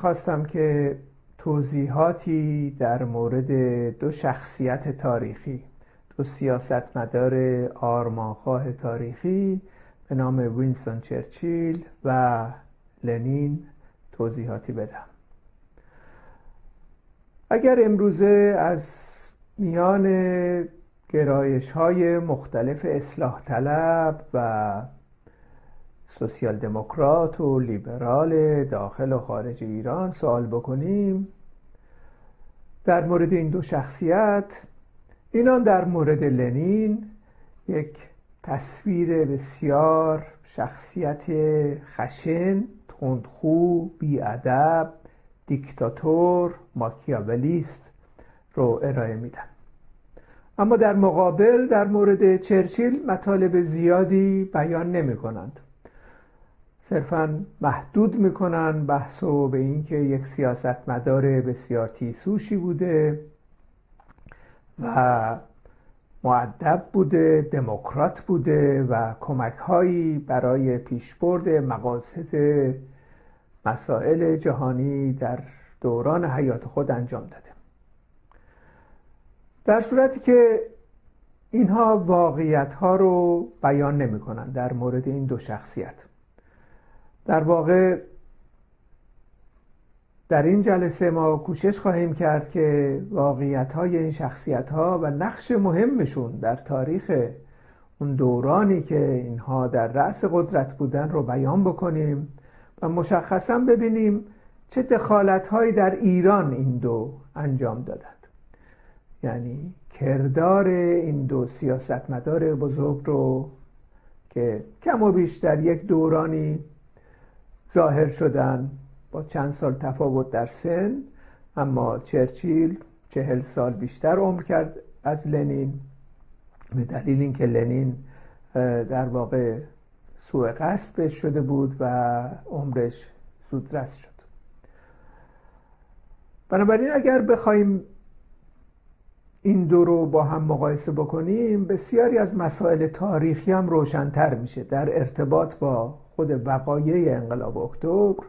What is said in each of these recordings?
می‌خواستم که توضیحاتی در مورد دو شخصیت تاریخی دو سیاستمدار آرمانخواه تاریخی به نام وینستون چرچیل و لنین توضیحاتی بدم. اگر امروزه از میان گرایش های مختلف اصلاح طلب و سوسیال دموکرات و لیبرال داخل و خارج ایران سوال بکنیم. در مورد این دو شخصیت اینان در مورد لنین یک تصویر بسیار شخصیت خشن تندخو بیادب دیکتاتور ماکیاولیست رو ارائه میدن. اما در مقابل در مورد چرچیل مطالب زیادی بیان نمی کنند صرفا محدود می‌کنن بحث و به اینکه یک سیاستمدار بسیار تیسوشی بوده و معدب بوده دموکرات بوده و کمک هایی برای پیشبرد مقاصد مسائل جهانی در دوران حیات خود انجام داده. در صورتی که اینها واقعیت ها رو بیان نمی کنند در مورد این دو شخصیت. در واقع در این جلسه ما کوشش خواهیم کرد که واقعیت های این شخصیت ها و نقش مهمشون در تاریخ اون دورانی که اینها در رأس قدرت بودن رو بیان بکنیم و مشخصا ببینیم چه دخالت هایی در ایران این دو انجام دادند. یعنی کردار این دو سیاستمدار بزرگ رو که کم و بیش در یک دورانی ظاهر شدن با چند سال تفاوت در سن اما چرچیل چهل سال بیشتر عمر کرد از لنین. به دلیل اینکه لنین در واقع سوء قصد بهش شده بود و عمرش زودرس شد. بنابراین اگر بخوایم این دو رو با هم مقایسه بکنیم بسیاری از مسائل تاریخی هم روشنتر میشه در ارتباط با خود وقایع انقلاب اکتبر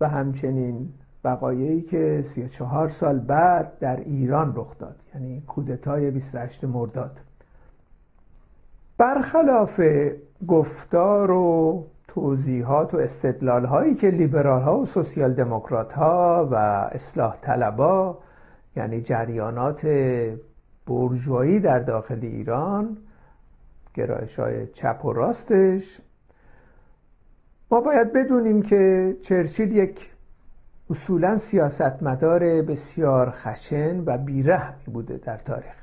و همچنین وقایعی که 34 سال بعد در ایران رخ داد یعنی کودتای 28 مرداد. برخلاف گفتار و توضیحات و استدلال هایی که لیبرال ها و سوسیال دموکرات ها و اصلاح طلبا یعنی جریانات برجوایی در داخل ایران گرایش های چپ و راستش. ما باید بدونیم که چرچیل یک اصولا سیاستمدار بسیار خشن و بیرحمی بوده در تاریخ.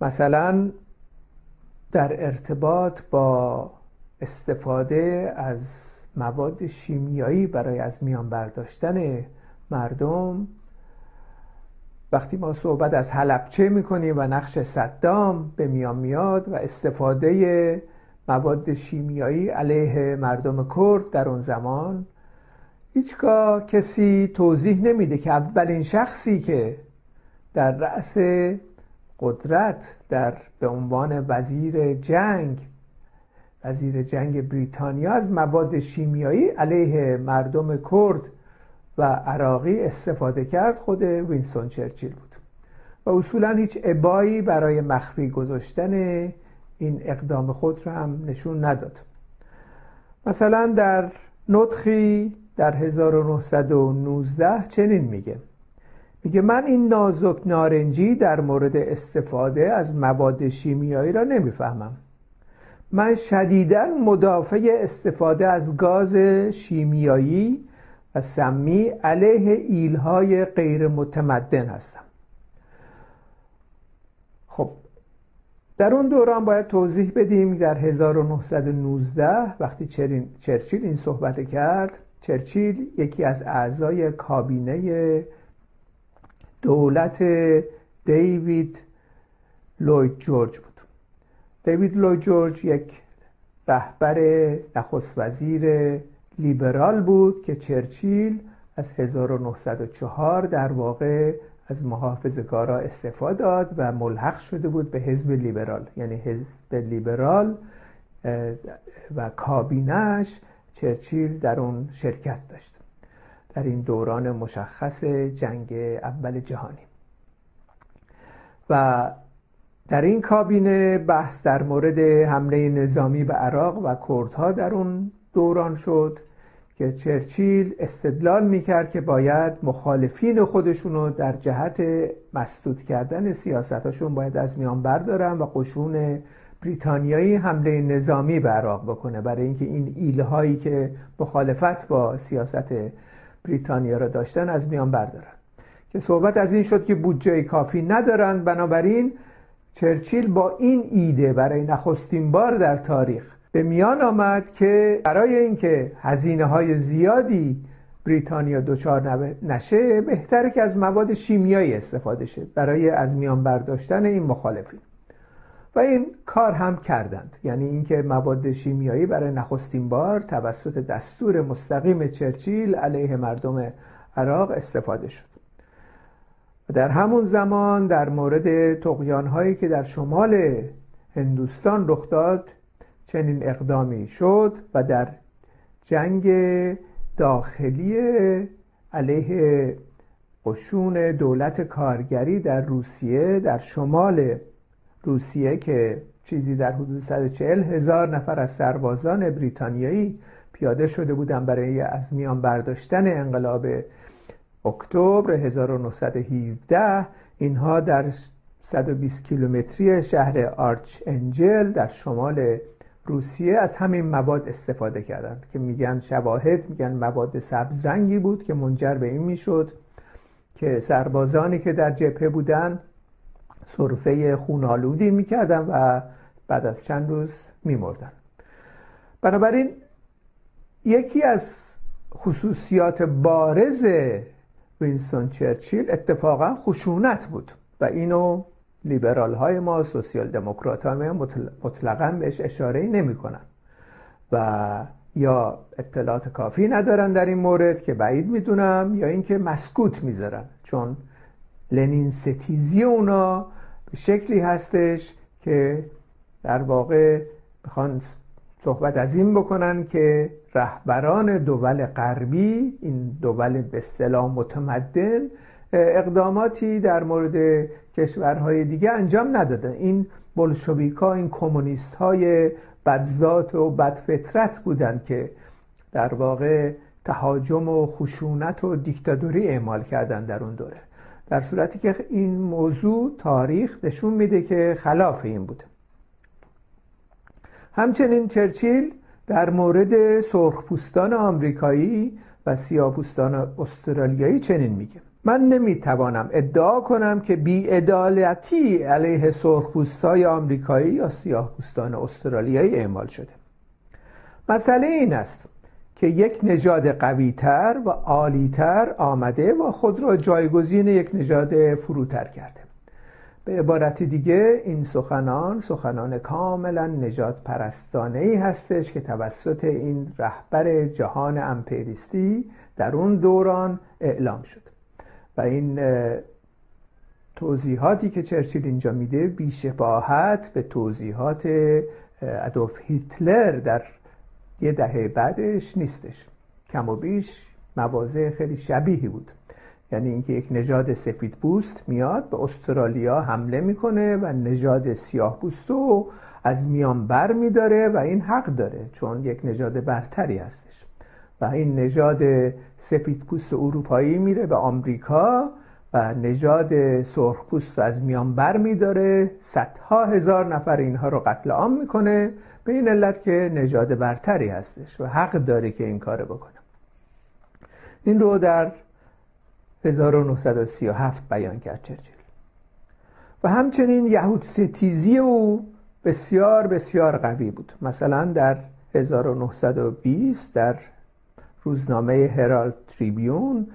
مثلا در ارتباط با استفاده از مواد شیمیایی برای از میان برداشتن مردم وقتی ما صحبت از حلبچه می‌کنیم و نقش صدام به میان میاد و استفاده مواد شیمیایی علیه مردم کرد در اون زمان هیچگاه کسی توضیح نمیده که اولین شخصی که در رأس قدرت در به عنوان وزیر جنگ وزیر جنگ بریتانیا از مواد شیمیایی علیه مردم کرد و عراقی استفاده کرد خود وینستون چرچیل بود. و اصولا هیچ ابایی برای مخفی گذاشتن این اقدام خود را هم نشون نداد. مثلا در نطخی در 1919 چنین میگه. میگه من این نازک نارنجی در مورد استفاده از مواد شیمیایی را نمی‌فهمم. من شدیدا مدافع استفاده از گاز شیمیایی و سمی علیه ایلهای غیر متمدن هستم. خب در اون دوران باید توضیح بدیم در 1919 وقتی چرچیل این صحبت کرد چرچیل یکی از اعضای کابینه دولت دیوید لوید جورج بود. دیوید لوید جورج یک رهبر نخست وزیر لیبرال بود که چرچیل از 1904 در واقع از محافظه‌کارا استفاده داد و ملحق شده بود به حزب لیبرال. یعنی حزب لیبرال و کابینش چرچیل در اون شرکت داشت. در این دوران مشخص جنگ اول جهانی. و در این کابینه بحث در مورد حمله نظامی به عراق و کردها در اون دوران شد که چرچیل استدلال می‌کرد که باید مخالفین خودشونو در جهت مسدود کردن سیاستاشون باید از میان بردارن و قشون بریتانیایی حمله نظامی به عراق بکنه. برای اینکه این ایله هایی که مخالفت با سیاست بریتانیا را داشتن از میان بردارن. که صحبت از این شد که بودجه کافی ندارن. بنابراین چرچیل با این ایده برای نخستین بار در تاریخ به میان آمد که برای اینکه هزینه های زیادی بریتانیا دچار نشه بهتره که از مواد شیمیایی استفاده شه برای از میان برداشتن این مخالفین. و این کار هم کردند. یعنی اینکه مواد شیمیایی برای نخستین بار توسط دستور مستقیم چرچیل علیه مردم عراق استفاده شد. و در همون زمان در مورد تقیان هایی که در شمال هندوستان رخ داد چنین اقدامی شد و در جنگ داخلی علیه قشون دولت کارگری در روسیه در شمال روسیه که چیزی در حدود 140 هزار نفر از سربازان بریتانیایی پیاده شده بودند برای از میان برداشتن انقلاب اکتبر 1917 اینها در 120 کیلومتری شهر آرچ انجل در شمال روسیه از همین مواد استفاده کردند که میگن شواهد میگن مواد سبز رنگی بود که منجر به این می‌شد که سربازانی که در جبهه بودن صرفه خونالودی می‌کردن و بعد از چند روز میمردن. بنابراین یکی از خصوصیات بارز وینستون چرچیل اتفاقا خشونت بود و اینو لیبرال های ما سوسیال دموکرات های ما مطلقا بهش اشاره نمی کنن و یا اطلاعات کافی ندارن در این مورد که بعید می‌دونم یا اینکه مسکوت می‌ذارن. چون لنین ستیزی اونا به شکلی هستش که در واقع می‌خوان صحبت از این بکنن که رهبران دول غربی این دول به اصطلاح متمدن اقداماتی در مورد کشورهای دیگه انجام ندادن این بلشویکا این کمونیست های بدذات و بدفطرت بودند که در واقع تهاجم و خشونت و دیکتاتوری اعمال کردن در اون دوره. در صورتی که این موضوع تاریخ نشون میده که خلاف این بوده همچنین چرچیل در مورد سرخپوستان آمریکایی و سیاهپوستان استرالیایی چنین میگه. من نمی‌توانم ادعا کنم که بیعدالتی علیه سرخپوستای آمریکایی یا سیاهپوستان استرالیایی اعمال شده. مسئله این است که یک نژاد قویتر و عالیتر آمده و خود را جایگزین یک نژاد فروتر کرده. به عبارت دیگه این سخنان سخنان کاملا نجات پرستانه ای هستش که توسط این رهبر جهان امپریستی در اون دوران اعلام شد. و این توضیحاتی که چرچیل اینجا میده بیشباهت به توضیحات ادولف هیتلر در یه دهه بعدش نیستش. کم و بیش موازه خیلی شبیهی بود. یعنی اینکه یک نژاد سفید پوست میاد به استرالیا حمله می‌کنه و نژاد سیاه پوست رو از میان بر میداره و این حق داره چون یک نژاد برتری هستش. و این نژاد سفید پوست اروپایی میره به آمریکا و نژاد سرخ پوست از میان بر میداره. صدها هزار نفر اینها رو قتل عام می‌کنه. به این علت که نژاد برتری هستش و حق داره که این کار بکنه. این رو در 1937 بیان کرد چرچیل. و همچنین یهود ستیزی او بسیار بسیار قوی بود. مثلا در 1920 در روزنامه هرالد تریبیون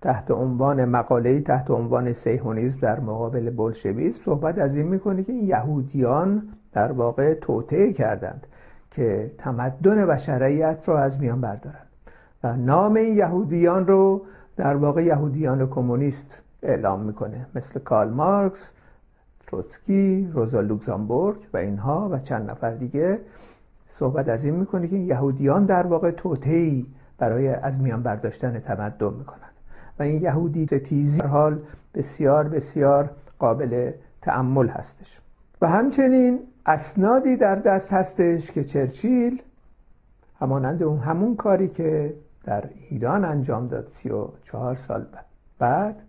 تحت عنوان مقاله تحت عنوان سیهونیزم در مقابل بولشویسم صحبت از این می‌کنه که این یهودیان در واقع توطعه کردند که تمدن بشریت را از میان بردارند. و نام این یهودیان رو در واقع یهودیان کمونیست اعلام می‌کنه. مثل کارل مارکس تروتسکی روزا لوکزامبورگ و اینها و چند نفر دیگه. صحبت از این می‌کنه که یهودیان در واقع توطئه‌ای برای از میان برداشتن تمدن می‌کنند و این یهودی ستیزی حال بسیار بسیار قابل تعمل هستش. و همچنین اسنادی در دست هستش که چرچیل همانند اون همون کاری که در ایران انجام داد سی و چهار سال بعد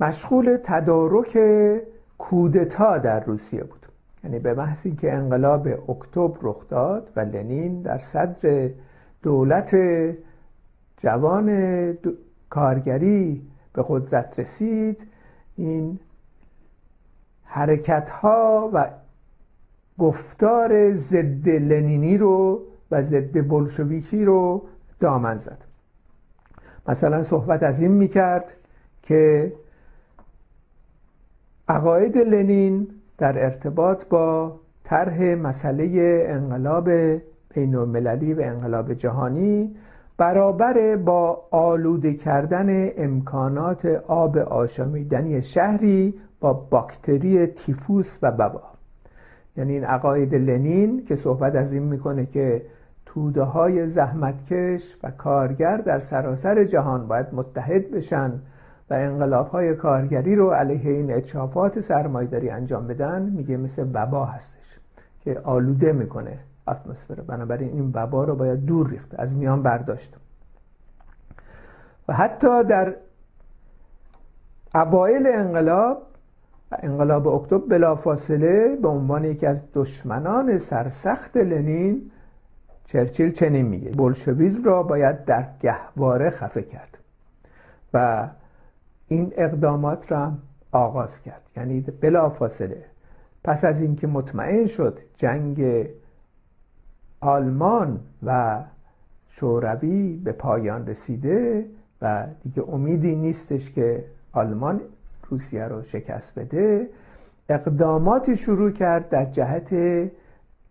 مشغول تدارک کودتا در روسیه بود. یعنی به محض که انقلاب اکتبر رخ داد و لنین در صدر دولت جوان کارگری به قدرت رسید این حرکت ها و گفتار ضد لنینی رو و ضد بلشویکی رو دامن زد. مثلا صحبت از این می‌کرد که عقاید لنین در ارتباط با طرح مسئله انقلاب بین المللی و انقلاب جهانی برابر با آلوده کردن امکانات آب آشامیدنی شهری با باکتری تیفوس و ببا. یعنی این عقاید لنین که صحبت از این می‌کنه که توده های زحمتکش و کارگر در سراسر جهان باید متحد بشن و انقلاب های کارگری رو علیه این اچافات سرمایداری انجام بدن میگه مثل وبا هستش که آلوده می‌کنه اتمسفر. بنابراین این وبا رو باید دور ریخت از میان برداشت. و حتی در اوایل انقلاب انقلاب اکتبر بلافاصله به عنوان یکی از دشمنان سرسخت لنین چرچیل چنین میگه بولشویزم را باید در گهواره خفه کرد. و این اقدامات را آغاز کرد. یعنی بلافاصله. پس از اینکه مطمئن شد جنگ آلمان و شوروی به پایان رسیده و دیگه امیدی نیستش که آلمان روسیه رو شکست بده اقداماتی شروع کرد در جهت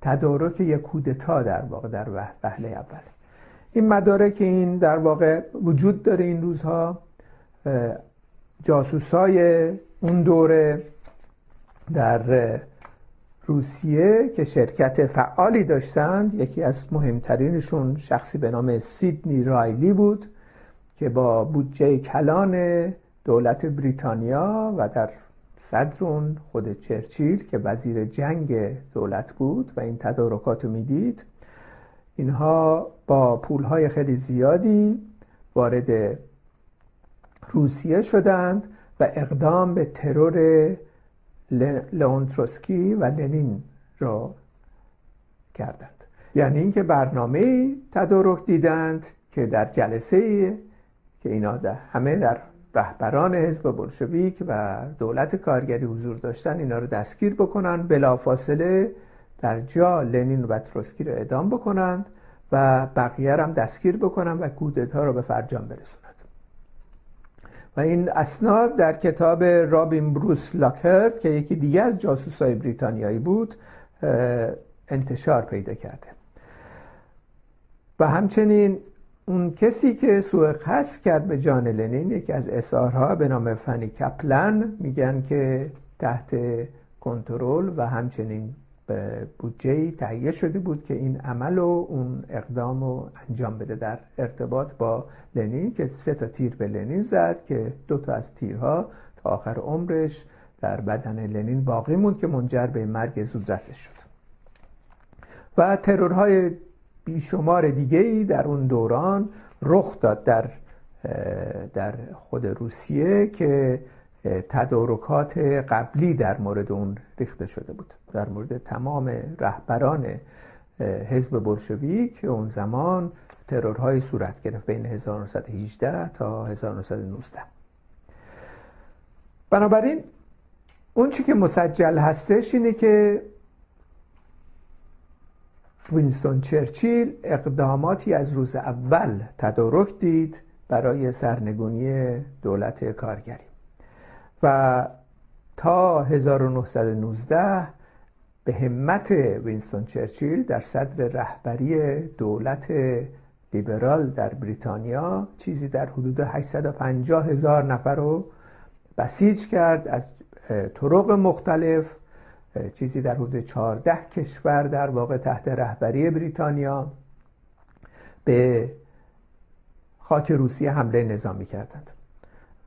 تدارک یک کودتا در واقع در وهله اول. این مدارک این در واقع وجود داره این روزها. جاسوسای اون دوره در روسیه که شرکت فعالی داشتند. یکی از مهمترینشون شخصی به نام سیدنی رایلی بود که با بودجه کلان دولت بریتانیا و در صدر اون خود چرچیل که وزیر جنگ دولت بود و این تدارکات رو می‌دید اینها با پولهای خیلی زیادی وارد روسیه شدند و اقدام به ترور لئون تروسکی و لنین را کردند. یعنی اینکه برنامه تدارک دیدند که در جلسه که اینا در همه در رهبران حزب بلشویک و دولت کارگری حضور داشتن اینا رو دستگیر بکنن بلافاصله در جا لنین و تروسکی رو اعدام بکنند و بقیه هم دستگیر بکنن و کودتا رو به فرجام برسونند و این اسناد در کتاب رابین بروس لاکرت که یکی دیگه از جاسوسای بریتانیایی بود انتشار پیدا کرده. و همچنین اون کسی که سوء قصد کرد به جان لنین یکی از اصارها به نام فنی کپلن میگن که تحت کنترل و همچنین بودجه تهیه شده بود که این عمل و اون اقدام رو انجام بده. در ارتباط با لنین که سه تا تیر به لنین زد که دو تا از تیرها تا آخر عمرش در بدن لنین باقی موند که منجر به مرگ زودرسش شد. و ترورهای بیشمار دیگه ای در اون دوران رخ داد در در خود روسیه که تدارکات قبلی در مورد اون ریخته شده بود. در مورد تمام رهبران حزب بلشویک اون زمان ترورهای صورت گرفت بین 1918 تا 1919 بنابراین اون چی که مسجل هستش اینه که وینستون چرچیل اقداماتی از روز اول تدارک دید برای سرنگونی دولت کارگری و تا 1919 به همت وینستون چرچیل در صدر رهبری دولت لیبرال در بریتانیا چیزی در حدود 850 هزار نفر رو بسیج کرد از طرق مختلف چیزی در حدود 14 کشور در واقع تحت رهبری بریتانیا به خاک روسیه حمله نظامی کردند.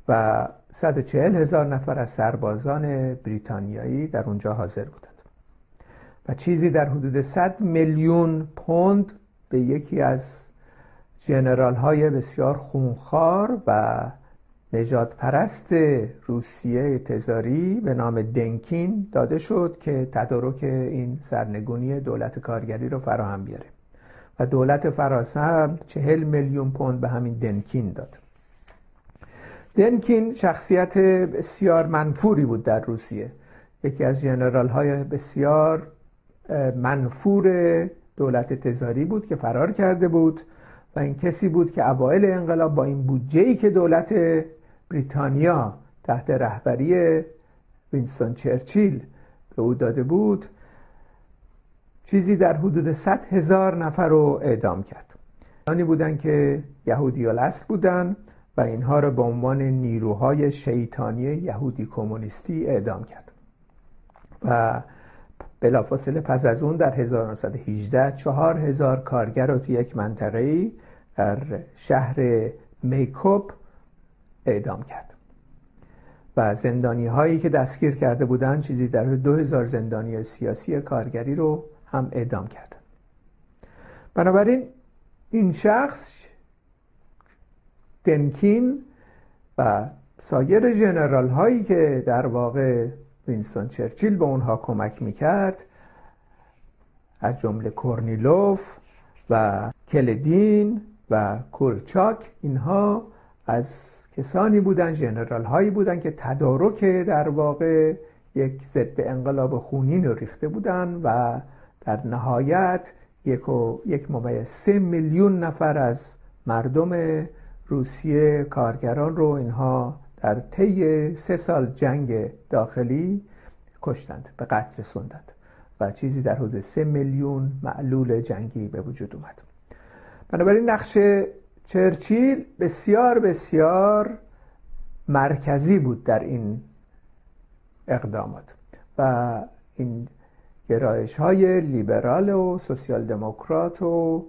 و 140 هزار نفر از سربازان بریتانیایی در اونجا حاضر بودند. و چیزی در حدود 100 میلیون پوند به یکی از جنرال های بسیار خونخوار و نجات پرست روسیه تزاری به نام دنکین داده شد که تدارک این سرنگونی دولت کارگری رو فراهم بیاره. و دولت فرانسه هم چهل میلیون پوند به همین دنکین داد. دنکین شخصیت بسیار منفوری بود در روسیه. یکی از جنرال های بسیار منفور دولت تزاری بود که فرار کرده بود و این کسی بود که اوایل انقلاب با این بودجه که دولت بریتانیا تحت رهبری وینستون چرچیل به او داده بود چیزی در حدود 100 هزار نفر رو اعدام کرد. آنی بودن که یهودی الاصل بودن و اینها را به عنوان نیروهای شیطانی یهودی کمونیستی اعدام کرد. و بلافاصله پس از اون در 1918 چهار هزار کارگر رو تو یک منطقه در شهر میکوب اعدام کرد. و زندانی هایی که دستگیر کرده بودند چیزی در دو هزار زندانی سیاسی کارگری رو هم اعدام کردن. بنابراین این شخص دنکین و سایر جنرال هایی که در واقع وینستون چرچیل به اونها کمک می‌کرد. از جمله کورنیلوف و کلدین و کولچاک اینها از کسانی بودن جنرال هایی بودن که تدارک در واقع یک ضد انقلاب خونین رو ریخته بودن و در نهایت یک, و یک ممیز سه میلیون نفر از مردم روسیه کارگران رو اینها در طی سه سال جنگ داخلی کشتند به قتل رسوندند و چیزی در حدود سه میلیون معلول جنگی به وجود اومد. بنابراین نقش چرچیل بسیار بسیار مرکزی بود در این اقدامات و این گرایش های لیبرال و سوسیال دموکرات و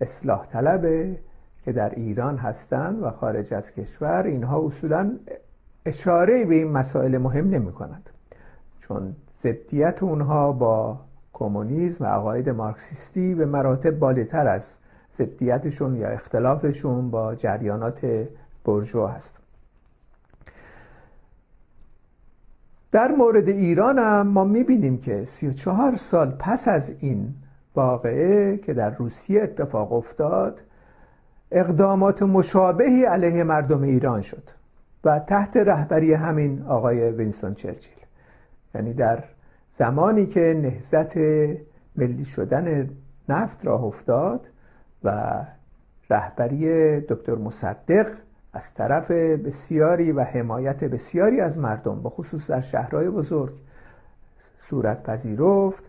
اصلاح طلبه که در ایران هستند و خارج از کشور اینها اصولا اشاره به این مسائل مهم نمی کنند چون ضدیت اونها با کمونیسم و عقاید مارکسیستی به مراتب بالاتر از ضدیتشون یا اختلافشون با جریانات برجو هست. در مورد ایران هم ما می‌بینیم که 34 سال پس از این واقعه که در روسیه اتفاق افتاد اقدامات مشابهی علیه مردم ایران شد و تحت رهبری همین آقای وینستون چرچیل. یعنی در زمانی که نهزت ملی شدن نفت راه افتاد و رهبری دکتر مصدق از طرف بسیاری و حمایت بسیاری از مردم به خصوص در شهرهای بزرگ صورت پذیرفت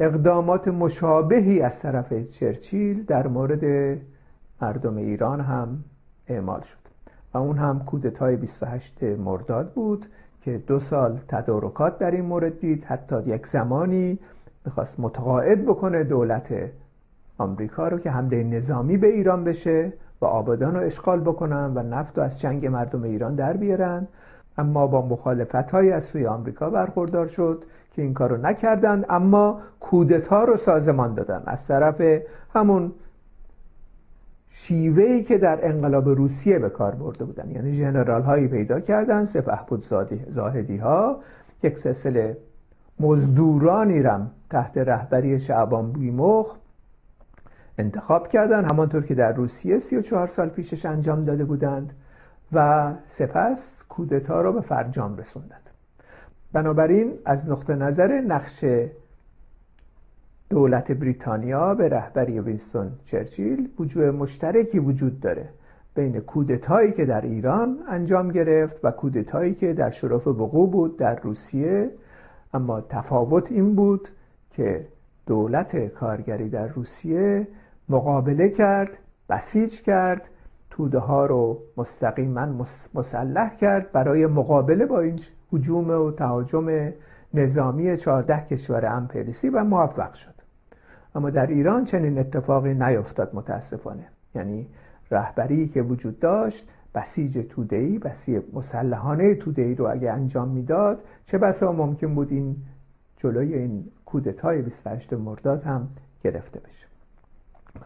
اقدامات مشابهی از طرف چرچیل در مورد مردم ایران هم اعمال شد. و اون هم کودتای 28 مرداد بود که دو سال تدارکات در این مورد دید حتی یک زمانی می‌خواست متقاعد بکنه دولت آمریکا رو که حمله نظامی به ایران بشه و آبادان رو اشغال بکنن و نفت رو از چنگ مردم ایران در بیارن. اما با مخالفت های از سوی آمریکا برخوردار شد که این کار رو نکردند اما کودتا رو سازمان دادن. از طرف همون شیوهی که در انقلاب روسیه به کار برده بودن. یعنی جنرال هایی پیدا کردن سپه بود زاهدی ها یک سلسله مزدورانی رم تحت رهبری شعبان بویمخ انتخاب کردن. همانطور که در روسیه 34 سال پیشش انجام داده بودند و سپس کودتا را به فرجام رسوندند. بنابراین از نقطه نظر نقش دولت بریتانیا به رهبری وینستون چرچیل وجود مشترکی وجود داره. بین کودتایی که در ایران انجام گرفت و کودتایی که در شرف وقوع بود در روسیه اما تفاوت این بود که دولت کارگری در روسیه مقابله کرد بسیج کرد توده ها رو مستقیما مسلح کرد برای مقابله با این حجوم و تهاجم نظامی 14 کشور امپریسی و موفق شد. اما در ایران چنین اتفاقی نیفتاد متاسفانه. یعنی رهبری که وجود داشت بسیج تودهی بسیج مسلحانه تودهی رو اگه انجام می‌داد چه بسا ممکن بود این جلوی این کودتای 28 مرداد هم گرفته بشه.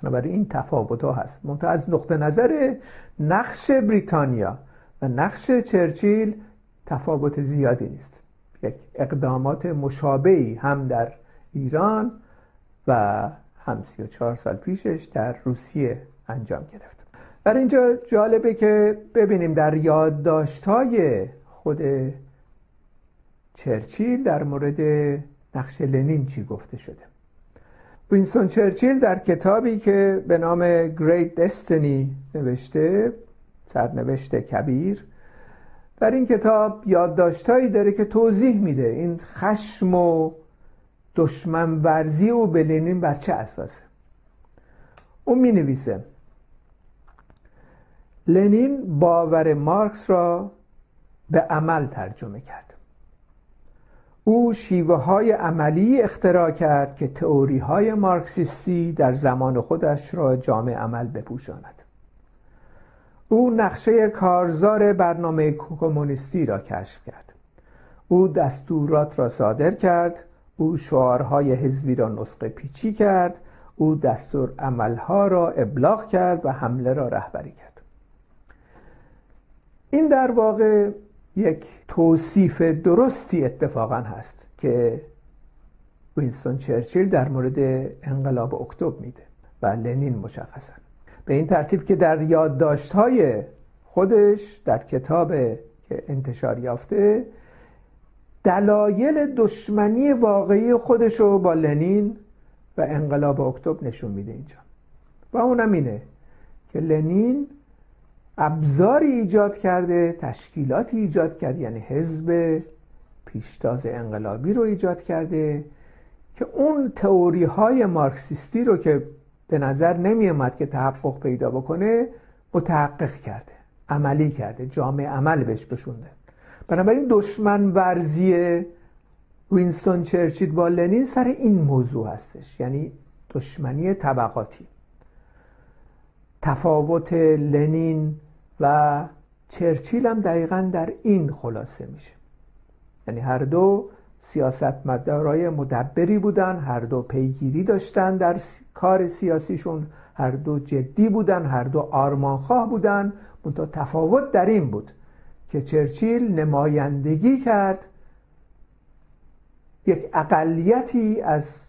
بنابراین این تفاوت ها هست. منتها از نقطه نظر نقش بریتانیا و نقش چرچیل تفاوت زیادی نیست. یک اقدامات مشابهی هم در ایران و هم 34 سال پیشش در روسیه انجام گرفت. در اینجا جالبه که ببینیم در یادداشت‌های خود چرچیل در مورد نقش لنین چی گفته شده. وینستون چرچیل در کتابی که به نام Great Destiny نوشته سرنوشت کبیر در این کتاب یادداشتهایی داره که توضیح میده این خشم و دشمن ورزی و به لنین بر چه اساسه؟ اون می نویسه لنین باور مارکس را به عمل ترجمه کرد. او شیوه های عملی اختراع کرد که تئوری های مارکسیستی در زمان خودش را جامع عمل بپوشاند. او نقشه کارزار برنامه کمونیستی را کشف کرد. او دستورات را صادر کرد او شعارهای حزبی را نسخه پیچی کرد او دستور عملها را ابلاغ کرد و حمله را رهبری کرد. این در واقع یک توصیف درستی اتفاقا هست که وینستون چرچیل در مورد انقلاب اکتبر میده و لنین مشخصا. به این ترتیب که در یادداشت‌های خودش در کتاب که انتشار یافته دلایل دشمنی واقعی خودش رو با لنین و انقلاب اکتبر نشون میده اینجا. و اونم اینه که لنین ابزاری ایجاد کرده تشکیلاتی ایجاد کرده یعنی حزب پیشتاز انقلابی رو ایجاد کرده که اون تئوری های مارکسیستی رو که به نظر نمی اومد که تحقق پیدا بکنه متحقق کرده عملی کرده جامعه عمل بهش بشونده بنابراین دشمن ورزی وینستون چرچیل با لنین سر این موضوع هستش. یعنی دشمنی طبقاتی. تفاوت لنین و چرچیل هم دقیقا در این خلاصه میشه. یعنی هر دو سیاستمدارای مدبری بودن هر دو پیگیری داشتن در کار سیاسیشون هر دو جدی بودن هر دو آرمانخواه بودن. منتها تفاوت در این بود. که چرچیل نمایندگی کرد یک اقلیتی از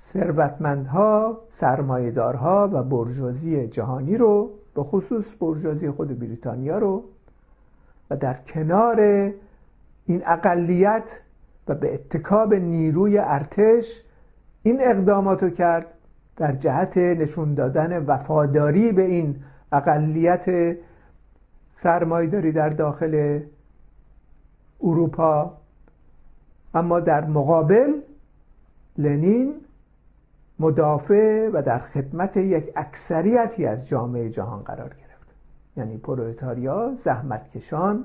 ثروتمندها سرمایهدارها و برجوازی جهانی رو به خصوص برجوازی خود بریتانیا رو و در کنار این اقلیت و به اتکاب نیروی ارتش این اقدامات کرد در جهت نشون دادن وفاداری به این اقلیت سرمایداری در داخل اروپا. اما در مقابل لنین مدافع و در خدمت یک اکثریتی از جامعه جهان قرار گرفت. یعنی پرولتاریا زحمتکشان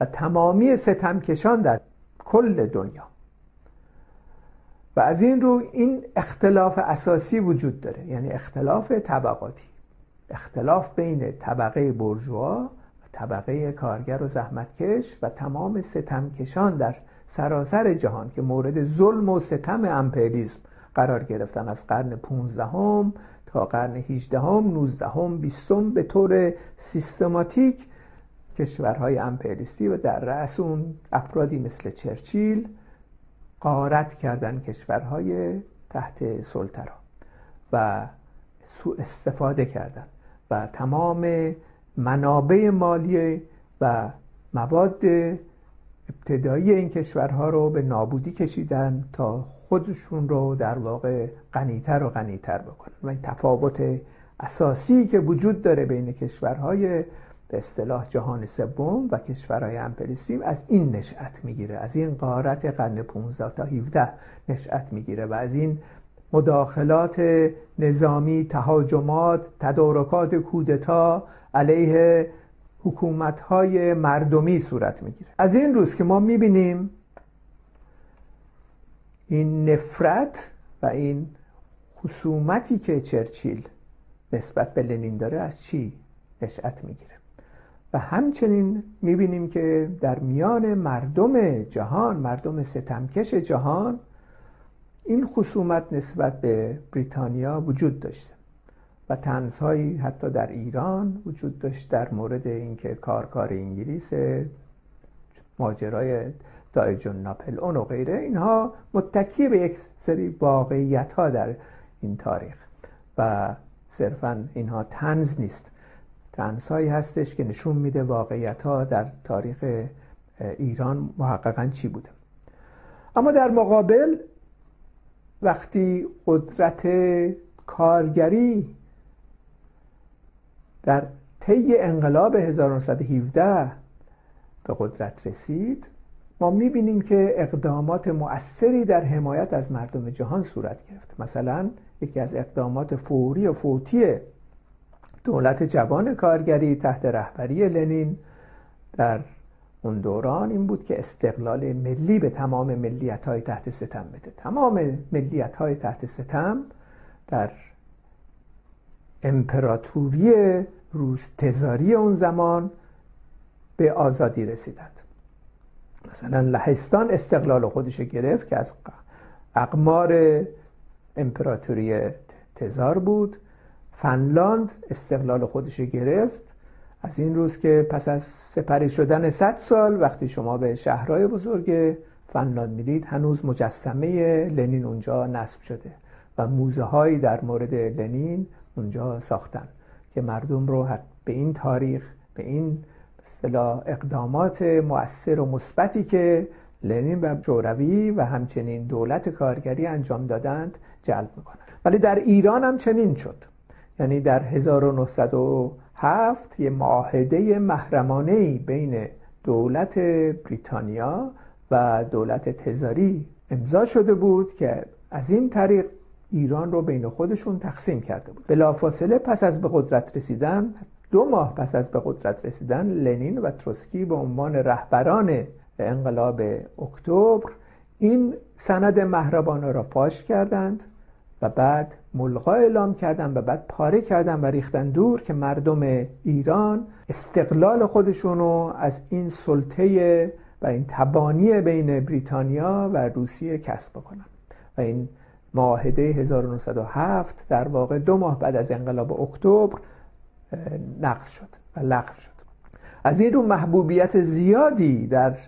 و تمامی ستمکشان در کل دنیا. و از این رو این اختلاف اساسی وجود داره. یعنی اختلاف طبقاتی. اختلاف بین طبقه برجوا و طبقه کارگر و زحمتکش و تمام ستمکشان در سراسر جهان که مورد ظلم و ستم امپریالیسم قرار گرفتن از قرن 15 هم تا قرن 18 هم 19 هم 20 به طور سیستماتیک کشورهای امپریالیستی و در رأس اون افرادی مثل چرچیل قارت کردن کشورهای تحت سلطه را و سوء استفاده کردن. و تمام منابع مالی و مواد ابتدایی این کشورها رو به نابودی کشیدن تا خودشون رو در واقع غنیتر و غنیتر بکنن. و این تفاوت اساسی که وجود داره بین کشورهای به اصطلاح جهان سوم و کشورهای امپریالیستی از این نشأت می‌گیره. از این قارت قرن 15 تا 17 نشأت می‌گیره و از این مداخلات نظامی تهاجمات تدارکات کودتا علیه حکومتهای مردمی صورت می‌گیره. از این روز که ما می‌بینیم این نفرت و این خصومتی که چرچیل نسبت به لنین داره از چی نشأت می‌گیره؟ و همچنین می‌بینیم که در میان مردم جهان مردم ستمکش جهان این خصومت نسبت به بریتانیا وجود داشته و تنزهایی حتی در ایران وجود داشت در مورد اینکه کارکار انگلیس ماجرای دایجون ناپل اون و غیره اینها متکی به یک سری واقعیت ها در این تاریخ و صرفا اینها تنز نیست. تنز هایی هستش که نشون میده واقعیت ها در تاریخ ایران محققا چی بوده. اما در مقابل وقتی قدرت کارگری در طی انقلاب 1917 به قدرت رسید ما می‌بینیم که اقدامات مؤثری در حمایت از مردم جهان صورت گرفت. مثلا یکی از اقدامات فوری و فوتی دولت جوان کارگری تحت رهبری لنین در اون دوران این بود که استقلال ملی به تمام ملیت های تحت ستم بده. تمام ملیت های تحت ستم در امپراتوری روز تزاری اون زمان به آزادی رسیدند. مثلا لهستان استقلال خودش گرفت که از اقمار امپراتوری تزار بود. فنلاند استقلال خودش گرفت. از این روز که پس از سپری شدن 100 سال وقتی شما به شهرهای بزرگ فنلاند میرید هنوز مجسمه لنین اونجا نصب شده و موزه هایی در مورد لنین اونجا ساختن که مردم رو به این تاریخ به این اصطلاح اقدامات مؤثر و مثبتی که لنین و جوروی و همچنین دولت کارگری انجام دادند جلب می‌کنند. ولی در ایران هم چنین شد. یعنی در 1907 یه معاهده محرمانه بین دولت بریتانیا و دولت تزاری امضا شده بود که از این طریق ایران رو بین خودشون تقسیم کرده بود. بلافاصله پس از به قدرت رسیدن دو ماه پس از به قدرت رسیدن لنین و تروسکی به عنوان رهبران انقلاب اکتبر این سند مهربانه را فاش کردند و بعد ملغا اعلام کردن و بعد پاره کردن و ریختن دور که مردم ایران استقلال خودشونو از این سلطه و این تبانی بین بریتانیا و روسیه کسب بکنن. و این معاهده 1907 در واقع دو ماه بعد از انقلاب اکتبر نقض شد و لغو شد. از این رو محبوبیت زیادی در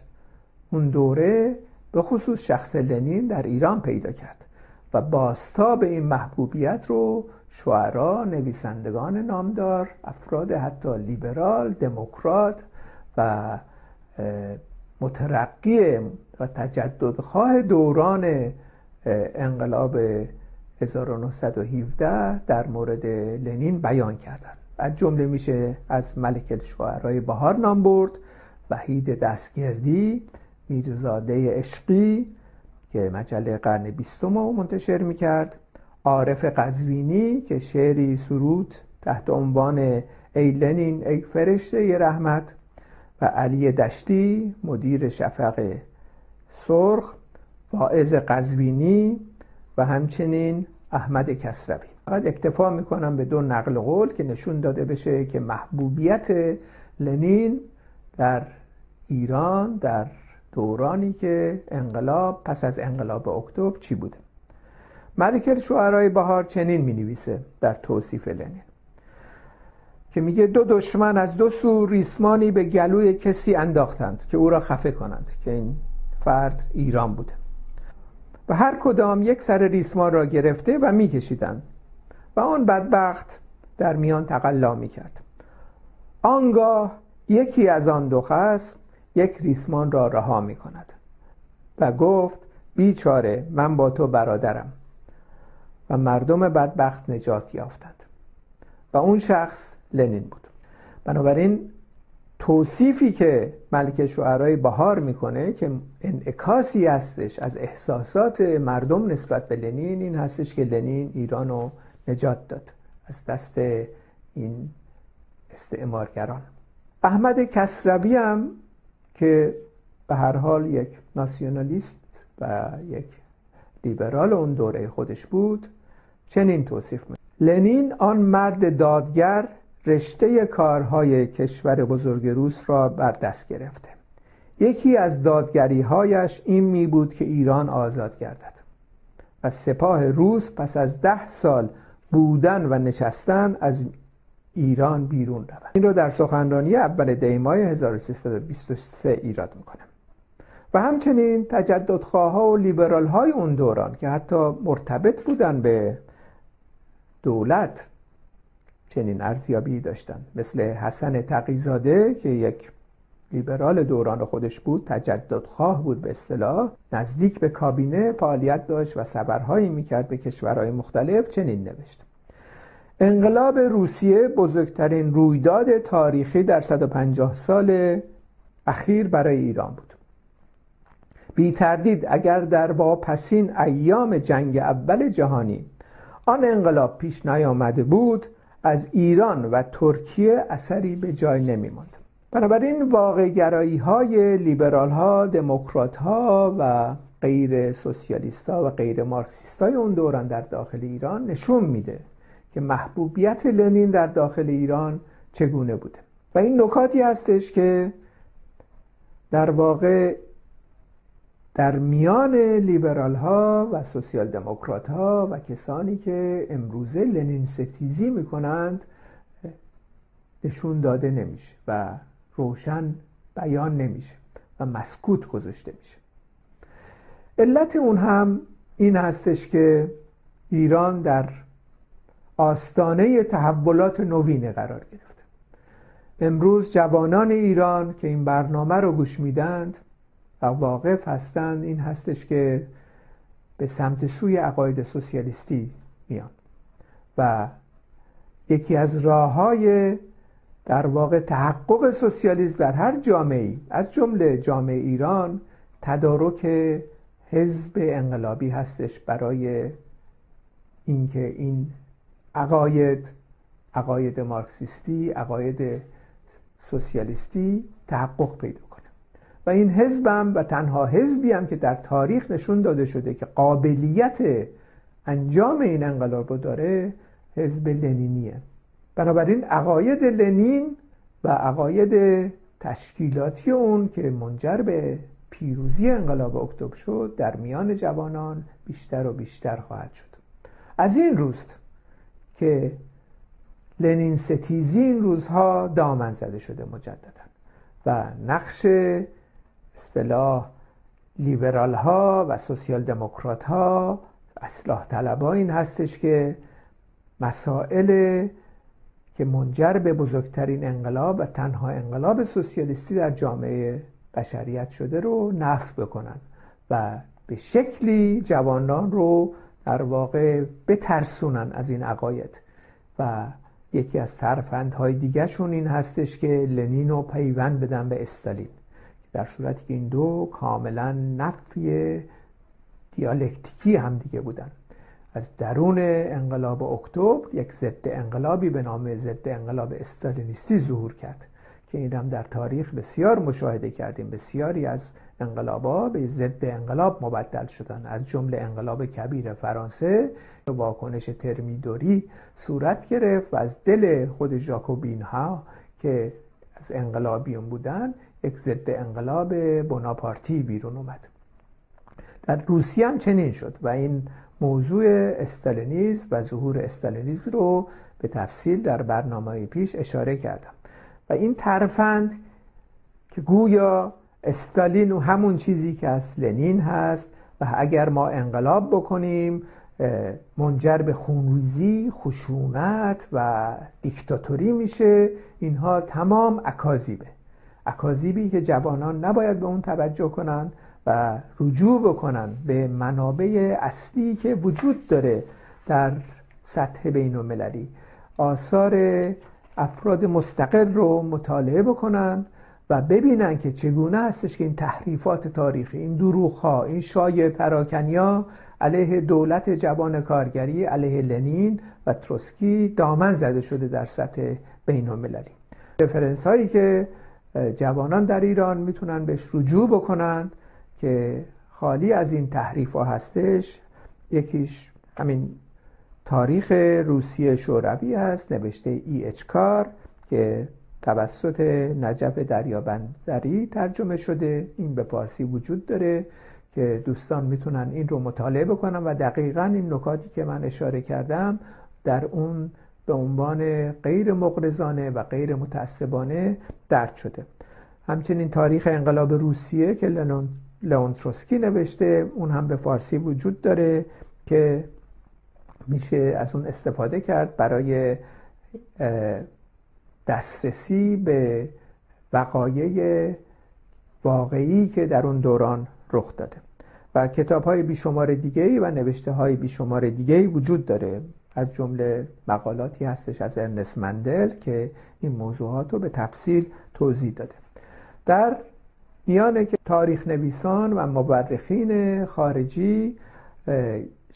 اون دوره به خصوص شخص لنین در ایران پیدا کرد. و به این محبوبیت رو شعرا نویسندگان نامدار افراد حتی لیبرال دموکرات و مترقی و تجددخواه دوران انقلاب 1917 در مورد لنین بیان کردند از جمله میشه از ملک الشعرای بهار نام برد وحید دستگردی میرزاده عشقی که مجله قرن بیستم رو منتشر می‌کرد. عارف قزوینی که شعری سرود تحت عنوان ای لنین ای فرشته رحمت و علی دشتی مدیر شفق سرخ واعظ قزوینی و همچنین احمد کسروی. فقط اکتفا می‌کنم به دو نقل قول که نشون داده بشه که محبوبیت لنین در ایران در دورانی که انقلاب پس از انقلاب اکتبر چی بوده؟ ملک شعرهای بهار چنین می نویسه در توصیف لنین که میگه دو دشمن از دو سو ریسمانی به گلوی کسی انداختند که او را خفه کنند که این فرد ایران بوده. و هر کدام یک سر ریسمان را گرفته و میکشیدند و آن بدبخت در میان تقلا می‌کرد. آنگاه یکی از آن دو خصم یک ریسمان را رها می کند و گفت بیچاره من با تو برادرم. و مردم بدبخت نجات یافتند. و اون شخص لنین بود. بنابراین توصیفی که ملک شعرهای بهار می‌کنه که انعکاسی هستش از احساسات مردم نسبت به لنین این هستش که لنین ایران رو نجات داد از دست این استعمارگران. احمد کسروی هم که به هر حال یک ناسیونالیست و یک لیبرال اون دوره خودش بود چنین توصیف می لنین آن مرد دادگر رشته کارهای کشور بزرگ روس را بر دست گرفته. یکی از دادگری هایش این می بود که ایران آزاد گردد. و سپاه روس پس از ده سال بودن و نشستن از ایران بیرون رود. این رو در سخنرانی اول دیمای 1323 ایراد می‌کنم. و همچنین تجددخواها و لیبرال های اون دوران که حتی مرتبط بودن به دولت چنین ارزیابی داشتن. مثل حسن تقیزاده که یک لیبرال دوران خودش بود تجددخواه بود به اصطلاح نزدیک به کابینه فعالیت داشت و سفرهایی می‌کرد به کشورهای مختلف چنین نوشت. انقلاب روسیه بزرگترین رویداد تاریخی در 150 سال اخیر برای ایران بود. بی تردید اگر در واپسین ایام جنگ اول جهانی آن انقلاب پیش نیامده بود از ایران و ترکیه اثری به جای نمی ماند بنابراین واقع گرایی های لیبرال ها دموکرات ها و غیر سوسیالیست ها و غیر مارکسیست های اون دوران در داخل ایران نشون میده که محبوبیت لنین در داخل ایران چگونه بوده. و این نکاتی هستش که در واقع در میان لیبرال ها و سوسیال دموکرات ها و کسانی که امروزه لنین ستیزی می‌کنند نشون داده نمیشه و روشن بیان نمیشه و مسکوت گذاشته میشه. علت اون هم این هستش که ایران در آستانه تحولات نوینه قرار گرفته امروز جوانان ایران که این برنامه رو گوش میدند و واقف هستند این هستش که به سمت سوی عقاید سوسیالیستی میان و یکی از راه های در واقع تحقق سوسیالیسم در هر جامعه از جمله جامعه ایران تدارک حزب انقلابی هستش برای اینکه این عقاید عقاید مارکسیستی عقاید سوسیالیستی تحقق پیدا کنه. و این حزبم و تنها حزبی هم که در تاریخ نشون داده شده که قابلیت انجام این انقلاب رو داره حزب لنینیه. بنابراین عقاید لنین و عقاید تشکیلاتی اون که منجر به پیروزی انقلاب اکتبر شد در میان جوانان بیشتر و بیشتر خواهد شد. از این روست که لنین ستیزی این روزها دامن زده شده مجددا. و نقش اصطلاح لیبرال ها و سوسیال دموکرات ها اصلاح طلب این هستش که مسائل که منجر به بزرگترین انقلاب و تنها انقلاب سوسیالیستی در جامعه بشریت شده رو نف بکنن و به شکلی جوانان رو در واقع بترسونن از این عقاید. و یکی از ترفندهای دیگرشون این هستش که لنین رو پیوند بدن به استالین. در صورتی که این دو کاملا نفی دیالکتیکی هم دیگه بودن. از درون انقلاب اکتبر یک ضد انقلابی به نام ضد انقلاب استالینیستی ظهور کرد. که این هم در تاریخ بسیار مشاهده کردیم. بسیاری از انقلابا به ضد انقلاب مبدل شدن. از جمله انقلاب کبیر فرانسه واکنش ترمیدوری صورت گرفت و از دل خود ژاکوبین ها که از انقلابیون بودن یک ضد انقلاب بناپارتی بیرون اومد. در روسیه هم چنین شد و این موضوع استالینیزم و ظهور استالینیزم رو به تفصیل در برنامه پیش اشاره کردم. و این ترفند که گویا استالین و همون چیزی که از لنین هست و اگر ما انقلاب بکنیم منجر به خونریزی خشونت و دیکتاتوری میشه اینها تمام اکاذیبه. اکاذیبی که جوانان نباید به اون توجه کنند و رجوع بکنن به منابع اصلی که وجود داره در سطح بین المللی آثار افراد مستقل رو مطالعه بکنن و ببینن که چگونه هستش که این تحریفات تاریخی این دروغ ها این شایع پراکنیا علیه دولت جوان کارگری علیه لنین و تروسکی دامن زده شده در سطح بین المللی رفرنس هایی که جوانان در ایران می‌تونن بهش رجوع بکنند که خالی از این تحریف ها هستش یکیش همین تاریخ روسیه شوروی است نوشته ای اچکار که توسط نجف دریابندری ترجمه شده. این به فارسی وجود داره که دوستان می‌تونن این رو مطالعه بکنن و دقیقا این نکاتی که من اشاره کردم در اون به عنوان غیر مقرزانه و غیر متعصبانه درد شده. همچنین تاریخ انقلاب روسیه که لئون تروسکی نوشته اون هم به فارسی وجود داره که میشه از اون استفاده کرد برای دسترسی به وقایع واقعی که در اون دوران رخ داده. و کتاب های بیشمار دیگه و نوشته های بیشمار دیگه وجود داره. از جمله مقالاتی هستش از ارنست مندل که این موضوعات رو به تفصیل توضیح داده. در میانه که تاریخ نویسان و مورخین خارجی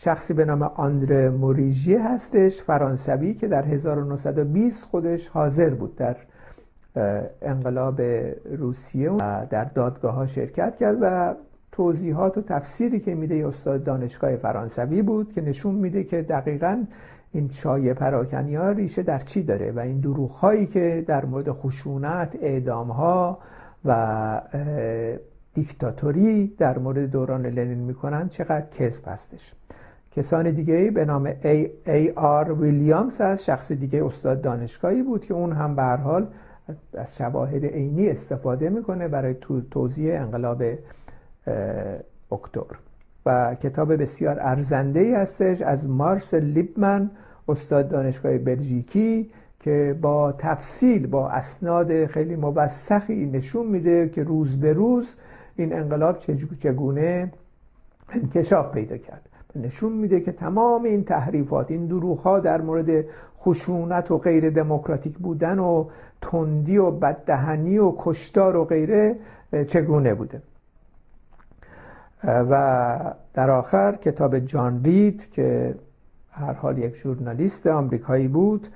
شخصی به نام آندره موریژی هستش فرانسوی که در 1920 خودش حاضر بود در انقلاب روسیه و در دادگاه ها شرکت کرد و توضیحات و تفسیری که میده استاد دانشگاه فرانسوی بود که نشون میده که دقیقا این شایع پراکنی ها ریشه در چی داره و این دروغ هایی که در مورد خشونت اعدام ها و دیکتاتوری در مورد دوران لنین می‌کنن چقدر کذب هستش. کسان دیگه ای به نام ای, ای آر ویلیامز از شخص دیگه استاد دانشگاهی بود که اون هم به حال از شواهد عینی استفاده می‌کنه برای توضیح انقلاب اکتبر. و کتاب بسیار ارزنده ای هستش از مارس لیبمن استاد دانشگاه بلژیکی که با تفصیل با اسناد خیلی موثقی نشون میده که روز به روز این انقلاب چگونه انکشاف پیدا کرد. نشون میده که تمام این تحریفات این دروغ ها در مورد خشونت و غیر دموکراتیک بودن و تندی و بددهنی و کشتار و غیره چگونه بوده؟ و در آخر کتاب جان رید که هر حال یک ژورنالیست آمریکایی بود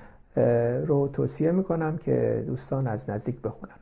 رو توصیه می‌کنم که دوستان از نزدیک بخونن.